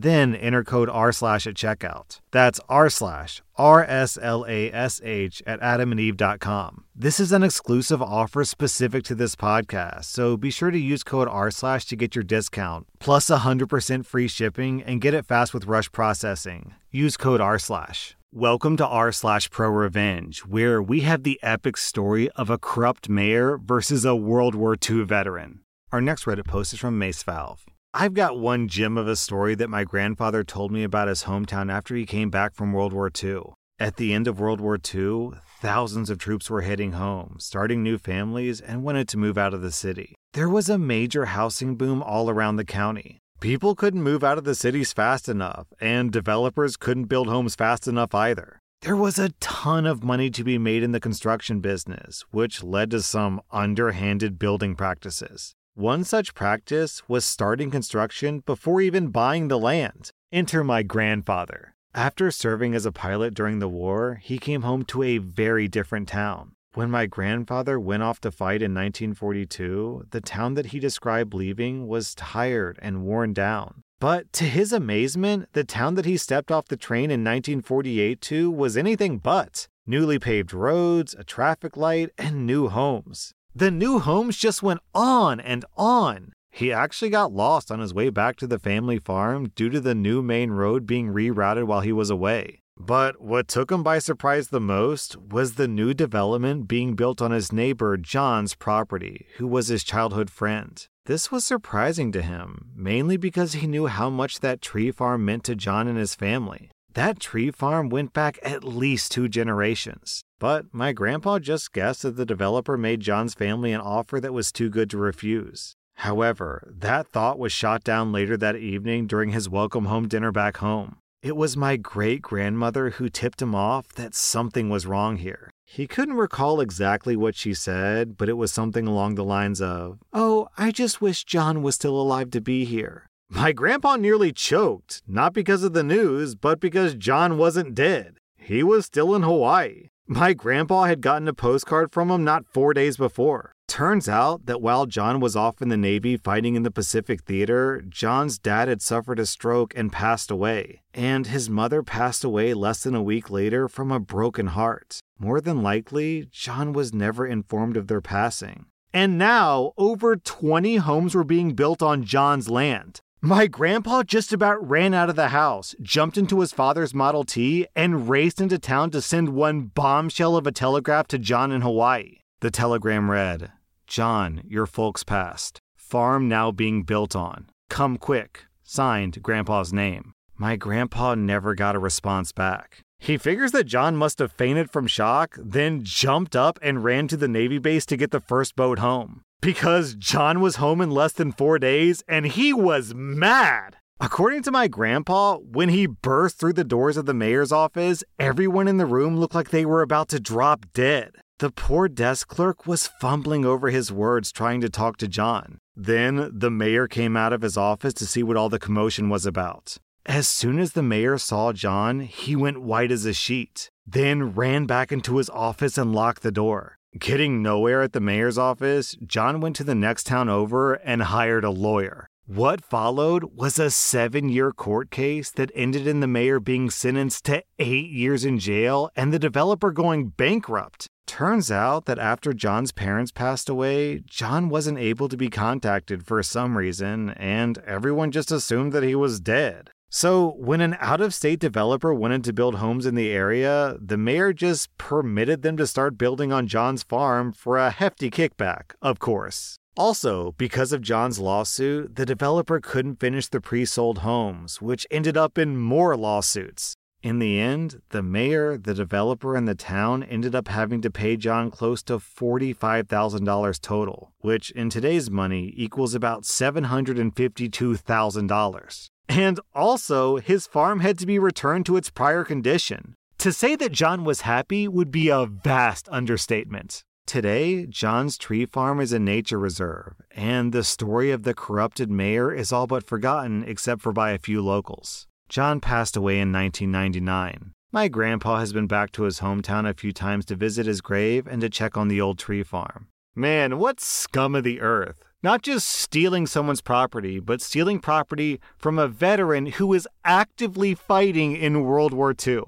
Then enter code R slash at checkout. That's R slash R S L A S H at adamandeve.com. This is an exclusive offer specific to this podcast, so be sure to use code R slash to get your discount, plus 100% free shipping, and get it fast with rush processing. Use code R slash. Welcome to R slash Pro Revenge, where we have the epic story of a corrupt mayor versus a World War II veteran. Our next Reddit post is from Mace Valve. I've got one gem of a story that my grandfather told me about his hometown after he came back from World War II. At the end of World War II, thousands of troops were heading home, starting new families, and wanted to move out of the city. There was a major housing boom all around the county. People couldn't move out of the cities fast enough, and developers couldn't build homes fast enough either. There was a ton of money to be made in the construction business, which led to some underhanded building practices. One such practice was starting construction before even buying the land. Enter my grandfather. After serving as a pilot during the war, he came home to a very different town. When my grandfather went off to fight in 1942, the town that he described leaving was tired and worn down. But to his amazement, the town that he stepped off the train in 1948 to was anything but. Newly paved roads, a traffic light, and new homes. The new homes just went on and on. He actually got lost on his way back to the family farm due to the new main road being rerouted while he was away. But what took him by surprise the most was the new development being built on his neighbor John's property, who was his childhood friend. This was surprising to him, mainly because he knew how much that tree farm meant to John and his family. That tree farm went back at least two generations. But my grandpa just guessed that the developer made John's family an offer that was too good to refuse. However, that thought was shot down later that evening during his welcome home dinner back home. It was my great grandmother who tipped him off that something was wrong here. He couldn't recall exactly what she said, but it was something along the lines of, Oh, I just wish John was still alive to be here. My grandpa nearly choked, not because of the news, but because John wasn't dead. He was still in Hawaii. My grandpa had gotten a postcard from him not four days before. Turns out that while John was off in the Navy fighting in the Pacific Theater, John's dad had suffered a stroke and passed away. And his mother passed away less than a week later from a broken heart. More than likely, John was never informed of their passing. And now, over 20 homes were being built on John's land. My grandpa just about ran out of the house, jumped into his father's Model T, and raced into town to send one bombshell of a telegraph to John in Hawaii. The telegram read John, your folks passed. Farm now being built on. Come quick. Signed, Grandpa's name. My grandpa never got a response back. He figures that John must have fainted from shock, then jumped up and ran to the Navy base to get the first boat home because John was home in less than four days and he was mad. According to my grandpa, when he burst through the doors of the mayor's office, everyone in the room looked like they were about to drop dead. The poor desk clerk was fumbling over his words trying to talk to John. Then the mayor came out of his office to see what all the commotion was about. As soon as the mayor saw John, he went white as a sheet, then ran back into his office and locked the door. Getting nowhere at the mayor's office, John went to the next town over and hired a lawyer. What followed was a seven year court case that ended in the mayor being sentenced to eight years in jail and the developer going bankrupt. Turns out that after John's parents passed away, John wasn't able to be contacted for some reason, and everyone just assumed that he was dead. So, when an out of state developer wanted to build homes in the area, the mayor just permitted them to start building on John's farm for a hefty kickback, of course. Also, because of John's lawsuit, the developer couldn't finish the pre sold homes, which ended up in more lawsuits. In the end, the mayor, the developer, and the town ended up having to pay John close to $45,000 total, which in today's money equals about $752,000. And also, his farm had to be returned to its prior condition. To say that John was happy would be a vast understatement. Today, John's tree farm is a nature reserve, and the story of the corrupted mayor is all but forgotten except for by a few locals. John passed away in 1999. My grandpa has been back to his hometown a few times to visit his grave and to check on the old tree farm. Man, what scum of the earth! Not just stealing someone's property, but stealing property from a veteran who is actively fighting in World War II.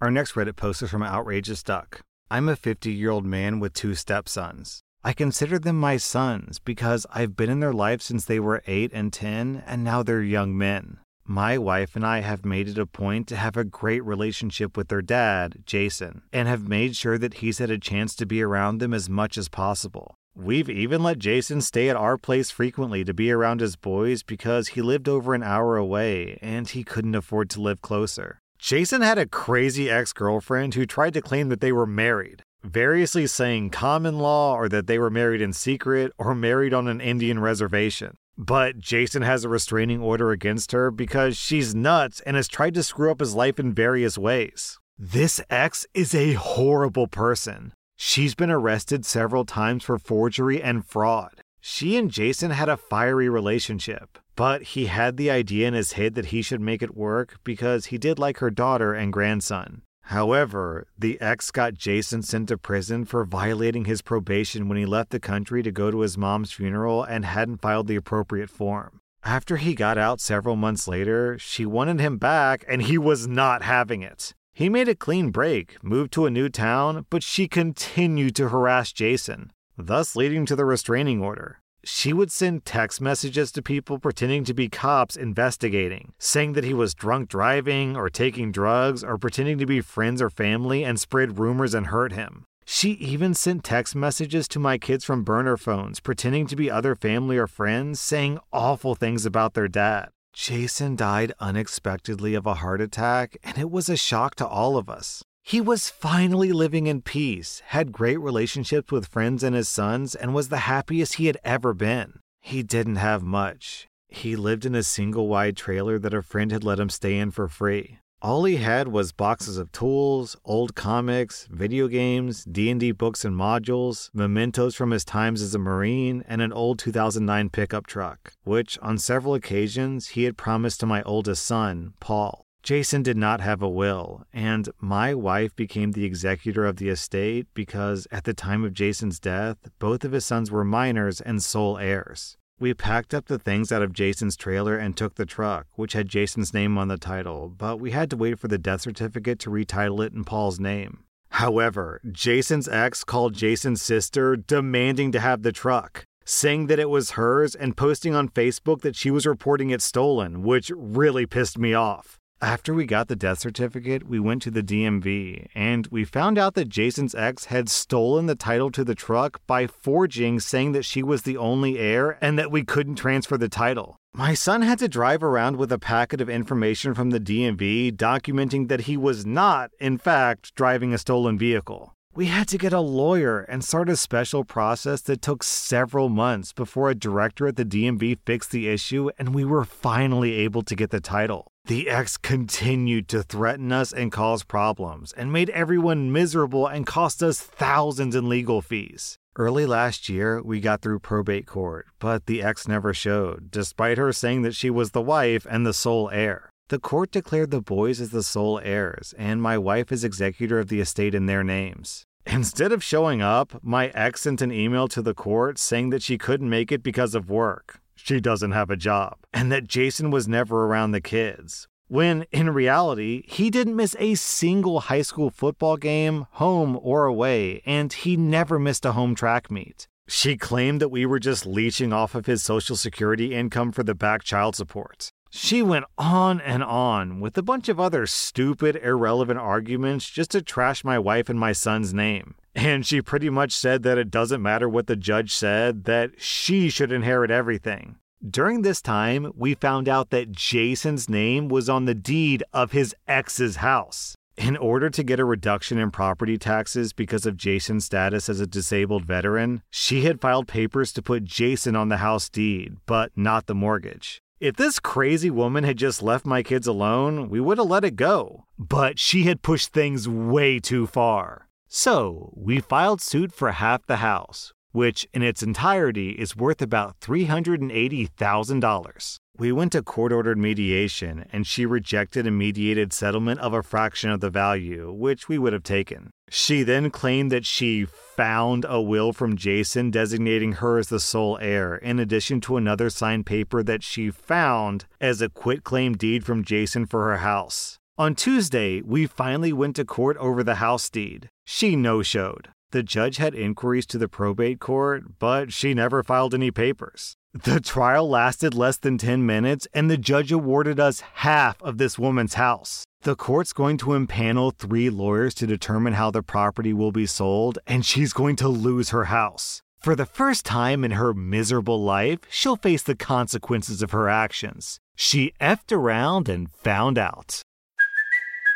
Our next Reddit post is from Outrageous Duck. I'm a 50 year old man with two stepsons. I consider them my sons because I've been in their life since they were 8 and 10, and now they're young men. My wife and I have made it a point to have a great relationship with their dad, Jason, and have made sure that he's had a chance to be around them as much as possible. We've even let Jason stay at our place frequently to be around his boys because he lived over an hour away and he couldn't afford to live closer. Jason had a crazy ex girlfriend who tried to claim that they were married, variously saying common law or that they were married in secret or married on an Indian reservation. But Jason has a restraining order against her because she's nuts and has tried to screw up his life in various ways. This ex is a horrible person. She's been arrested several times for forgery and fraud. She and Jason had a fiery relationship, but he had the idea in his head that he should make it work because he did like her daughter and grandson. However, the ex got Jason sent to prison for violating his probation when he left the country to go to his mom's funeral and hadn't filed the appropriate form. After he got out several months later, she wanted him back and he was not having it. He made a clean break, moved to a new town, but she continued to harass Jason, thus leading to the restraining order. She would send text messages to people pretending to be cops investigating, saying that he was drunk driving or taking drugs or pretending to be friends or family and spread rumors and hurt him. She even sent text messages to my kids from burner phones, pretending to be other family or friends, saying awful things about their dad. Jason died unexpectedly of a heart attack, and it was a shock to all of us. He was finally living in peace, had great relationships with friends and his sons, and was the happiest he had ever been. He didn't have much. He lived in a single wide trailer that a friend had let him stay in for free. All he had was boxes of tools, old comics, video games, D&D books and modules, mementos from his times as a Marine, and an old 2009 pickup truck, which on several occasions he had promised to my oldest son, Paul. Jason did not have a will, and my wife became the executor of the estate because at the time of Jason's death, both of his sons were minors and sole heirs. We packed up the things out of Jason's trailer and took the truck, which had Jason's name on the title, but we had to wait for the death certificate to retitle it in Paul's name. However, Jason's ex called Jason's sister demanding to have the truck, saying that it was hers and posting on Facebook that she was reporting it stolen, which really pissed me off. After we got the death certificate, we went to the DMV and we found out that Jason's ex had stolen the title to the truck by forging, saying that she was the only heir and that we couldn't transfer the title. My son had to drive around with a packet of information from the DMV documenting that he was not, in fact, driving a stolen vehicle. We had to get a lawyer and start a special process that took several months before a director at the DMV fixed the issue and we were finally able to get the title. The ex continued to threaten us and cause problems, and made everyone miserable and cost us thousands in legal fees. Early last year, we got through probate court, but the ex never showed, despite her saying that she was the wife and the sole heir. The court declared the boys as the sole heirs, and my wife is executor of the estate in their names. Instead of showing up, my ex sent an email to the court saying that she couldn't make it because of work she doesn't have a job, and that Jason was never around the kids. When in reality, he didn't miss a single high school football game, home or away, and he never missed a home track meet. She claimed that we were just leeching off of his social security income for the back child support. She went on and on with a bunch of other stupid, irrelevant arguments just to trash my wife and my son's name. And she pretty much said that it doesn't matter what the judge said, that she should inherit everything. During this time, we found out that Jason's name was on the deed of his ex's house. In order to get a reduction in property taxes because of Jason's status as a disabled veteran, she had filed papers to put Jason on the house deed, but not the mortgage. If this crazy woman had just left my kids alone, we would have let it go. But she had pushed things way too far. So, we filed suit for half the house, which in its entirety is worth about $380,000. We went to court ordered mediation, and she rejected a mediated settlement of a fraction of the value, which we would have taken. She then claimed that she found a will from Jason designating her as the sole heir, in addition to another signed paper that she found as a quitclaim deed from Jason for her house. On Tuesday, we finally went to court over the house deed. She no showed. The judge had inquiries to the probate court, but she never filed any papers. The trial lasted less than 10 minutes, and the judge awarded us half of this woman's house. The court's going to impanel three lawyers to determine how the property will be sold, and she's going to lose her house. For the first time in her miserable life, she'll face the consequences of her actions. She effed around and found out.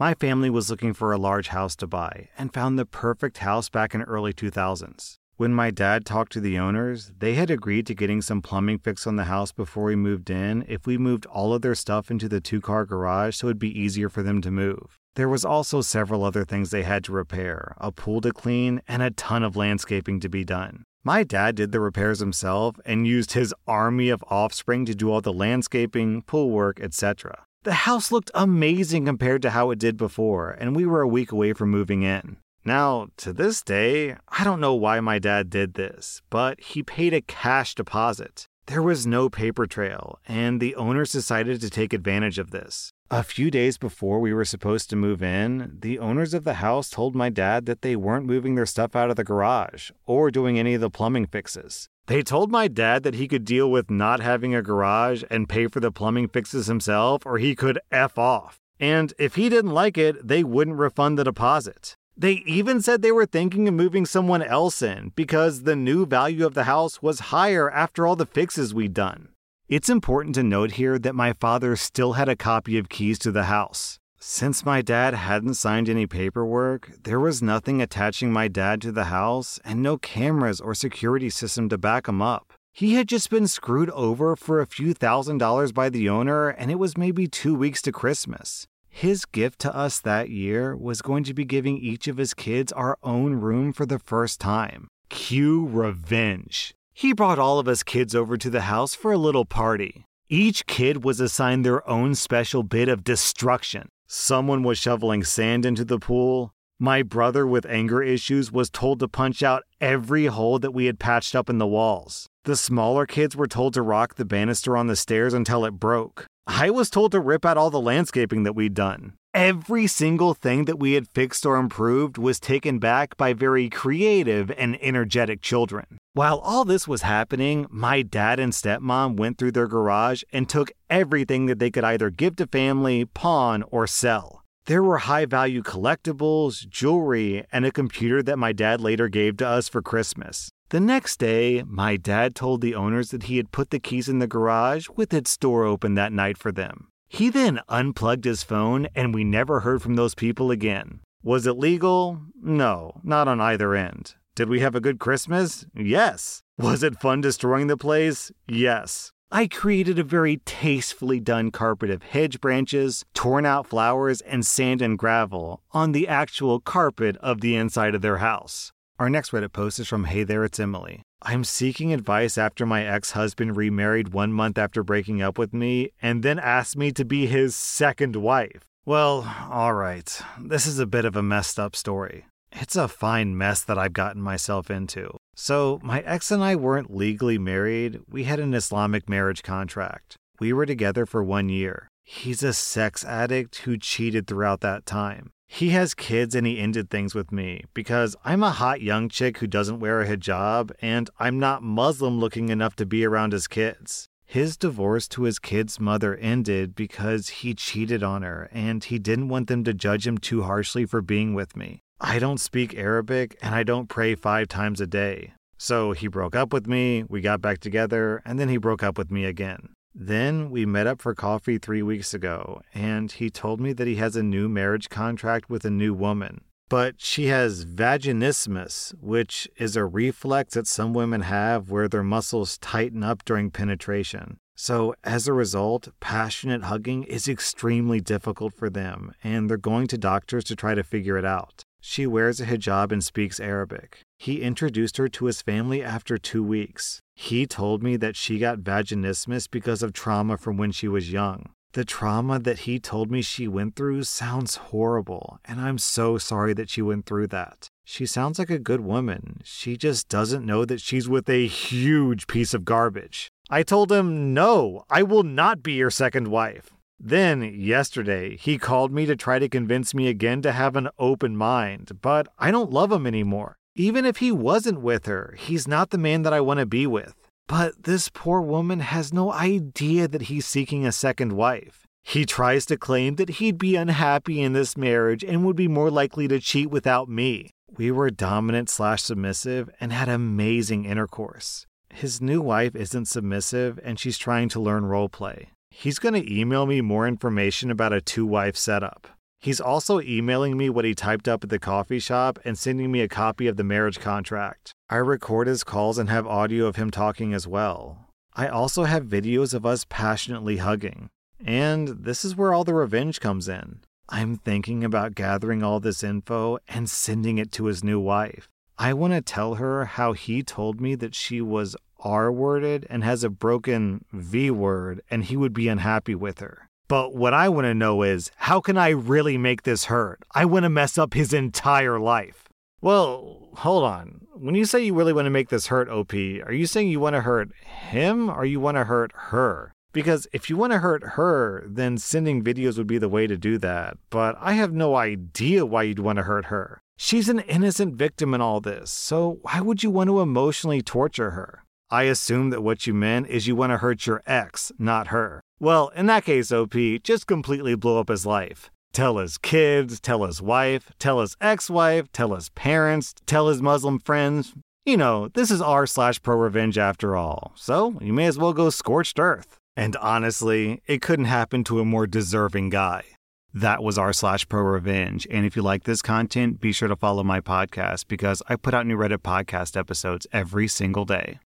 My family was looking for a large house to buy and found the perfect house back in early 2000s. When my dad talked to the owners, they had agreed to getting some plumbing fixed on the house before we moved in if we moved all of their stuff into the two-car garage so it'd be easier for them to move. There was also several other things they had to repair, a pool to clean, and a ton of landscaping to be done. My dad did the repairs himself and used his army of offspring to do all the landscaping, pool work, etc. The house looked amazing compared to how it did before, and we were a week away from moving in. Now, to this day, I don't know why my dad did this, but he paid a cash deposit. There was no paper trail, and the owners decided to take advantage of this. A few days before we were supposed to move in, the owners of the house told my dad that they weren't moving their stuff out of the garage or doing any of the plumbing fixes. They told my dad that he could deal with not having a garage and pay for the plumbing fixes himself, or he could F off. And if he didn't like it, they wouldn't refund the deposit. They even said they were thinking of moving someone else in because the new value of the house was higher after all the fixes we'd done. It's important to note here that my father still had a copy of keys to the house. Since my dad hadn't signed any paperwork, there was nothing attaching my dad to the house and no cameras or security system to back him up. He had just been screwed over for a few thousand dollars by the owner, and it was maybe two weeks to Christmas. His gift to us that year was going to be giving each of his kids our own room for the first time. Cue revenge. He brought all of us kids over to the house for a little party. Each kid was assigned their own special bit of destruction. Someone was shoveling sand into the pool. My brother with anger issues was told to punch out every hole that we had patched up in the walls. The smaller kids were told to rock the banister on the stairs until it broke. I was told to rip out all the landscaping that we'd done. Every single thing that we had fixed or improved was taken back by very creative and energetic children. While all this was happening, my dad and stepmom went through their garage and took everything that they could either give to family, pawn, or sell. There were high value collectibles, jewelry, and a computer that my dad later gave to us for Christmas. The next day, my dad told the owners that he had put the keys in the garage with its door open that night for them. He then unplugged his phone and we never heard from those people again. Was it legal? No, not on either end. Did we have a good Christmas? Yes. Was it fun destroying the place? Yes. I created a very tastefully done carpet of hedge branches, torn out flowers, and sand and gravel on the actual carpet of the inside of their house. Our next Reddit post is from Hey There, It's Emily. I'm seeking advice after my ex husband remarried one month after breaking up with me and then asked me to be his second wife. Well, alright, this is a bit of a messed up story. It's a fine mess that I've gotten myself into. So, my ex and I weren't legally married, we had an Islamic marriage contract. We were together for one year. He's a sex addict who cheated throughout that time. He has kids and he ended things with me because I'm a hot young chick who doesn't wear a hijab and I'm not Muslim looking enough to be around his kids. His divorce to his kid's mother ended because he cheated on her and he didn't want them to judge him too harshly for being with me. I don't speak Arabic and I don't pray five times a day. So he broke up with me, we got back together, and then he broke up with me again. Then we met up for coffee three weeks ago, and he told me that he has a new marriage contract with a new woman. But she has vaginismus, which is a reflex that some women have where their muscles tighten up during penetration. So, as a result, passionate hugging is extremely difficult for them, and they're going to doctors to try to figure it out. She wears a hijab and speaks Arabic. He introduced her to his family after two weeks. He told me that she got vaginismus because of trauma from when she was young. The trauma that he told me she went through sounds horrible, and I'm so sorry that she went through that. She sounds like a good woman. She just doesn't know that she's with a huge piece of garbage. I told him, no, I will not be your second wife. Then, yesterday, he called me to try to convince me again to have an open mind, but I don't love him anymore. Even if he wasn't with her, he's not the man that I want to be with. But this poor woman has no idea that he's seeking a second wife. He tries to claim that he'd be unhappy in this marriage and would be more likely to cheat without me. We were dominant slash submissive and had amazing intercourse. His new wife isn't submissive and she's trying to learn role play. He's going to email me more information about a two wife setup. He's also emailing me what he typed up at the coffee shop and sending me a copy of the marriage contract. I record his calls and have audio of him talking as well. I also have videos of us passionately hugging. And this is where all the revenge comes in. I'm thinking about gathering all this info and sending it to his new wife. I want to tell her how he told me that she was R worded and has a broken V word, and he would be unhappy with her. But what I want to know is how can I really make this hurt? I want to mess up his entire life. Well, hold on. When you say you really want to make this hurt, OP, are you saying you want to hurt him or you want to hurt her? Because if you want to hurt her, then sending videos would be the way to do that. But I have no idea why you'd want to hurt her. She's an innocent victim in all this, so why would you want to emotionally torture her? I assume that what you meant is you want to hurt your ex, not her. Well, in that case, OP, just completely blow up his life. Tell his kids, tell his wife, tell his ex wife, tell his parents, tell his Muslim friends. You know, this is r slash pro revenge after all, so you may as well go scorched earth. And honestly, it couldn't happen to a more deserving guy. That was r slash pro revenge. And if you like this content, be sure to follow my podcast because I put out new Reddit podcast episodes every single day.